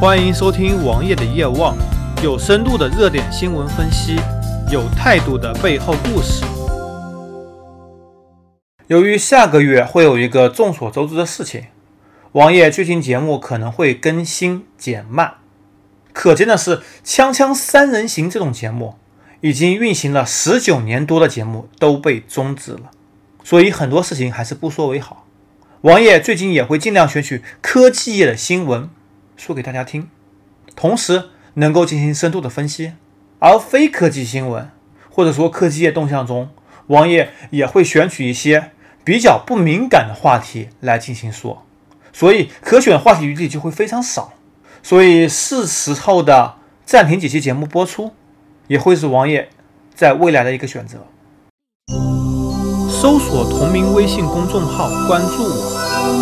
欢迎收听王爷的夜望，有深度的热点新闻分析，有态度的背后故事。由于下个月会有一个众所周知的事情，王爷最近节目可能会更新减慢。可见的是，《锵锵三人行》这种节目已经运行了十九年多的节目都被终止了，所以很多事情还是不说为好。王爷最近也会尽量选取科技业的新闻。说给大家听，同时能够进行深度的分析，而非科技新闻或者说科技业动向中，王爷也会选取一些比较不敏感的话题来进行说，所以可选话题余地就会非常少，所以是时候的暂停几期节目播出，也会是王爷在未来的一个选择。搜索同名微信公众号，关注我。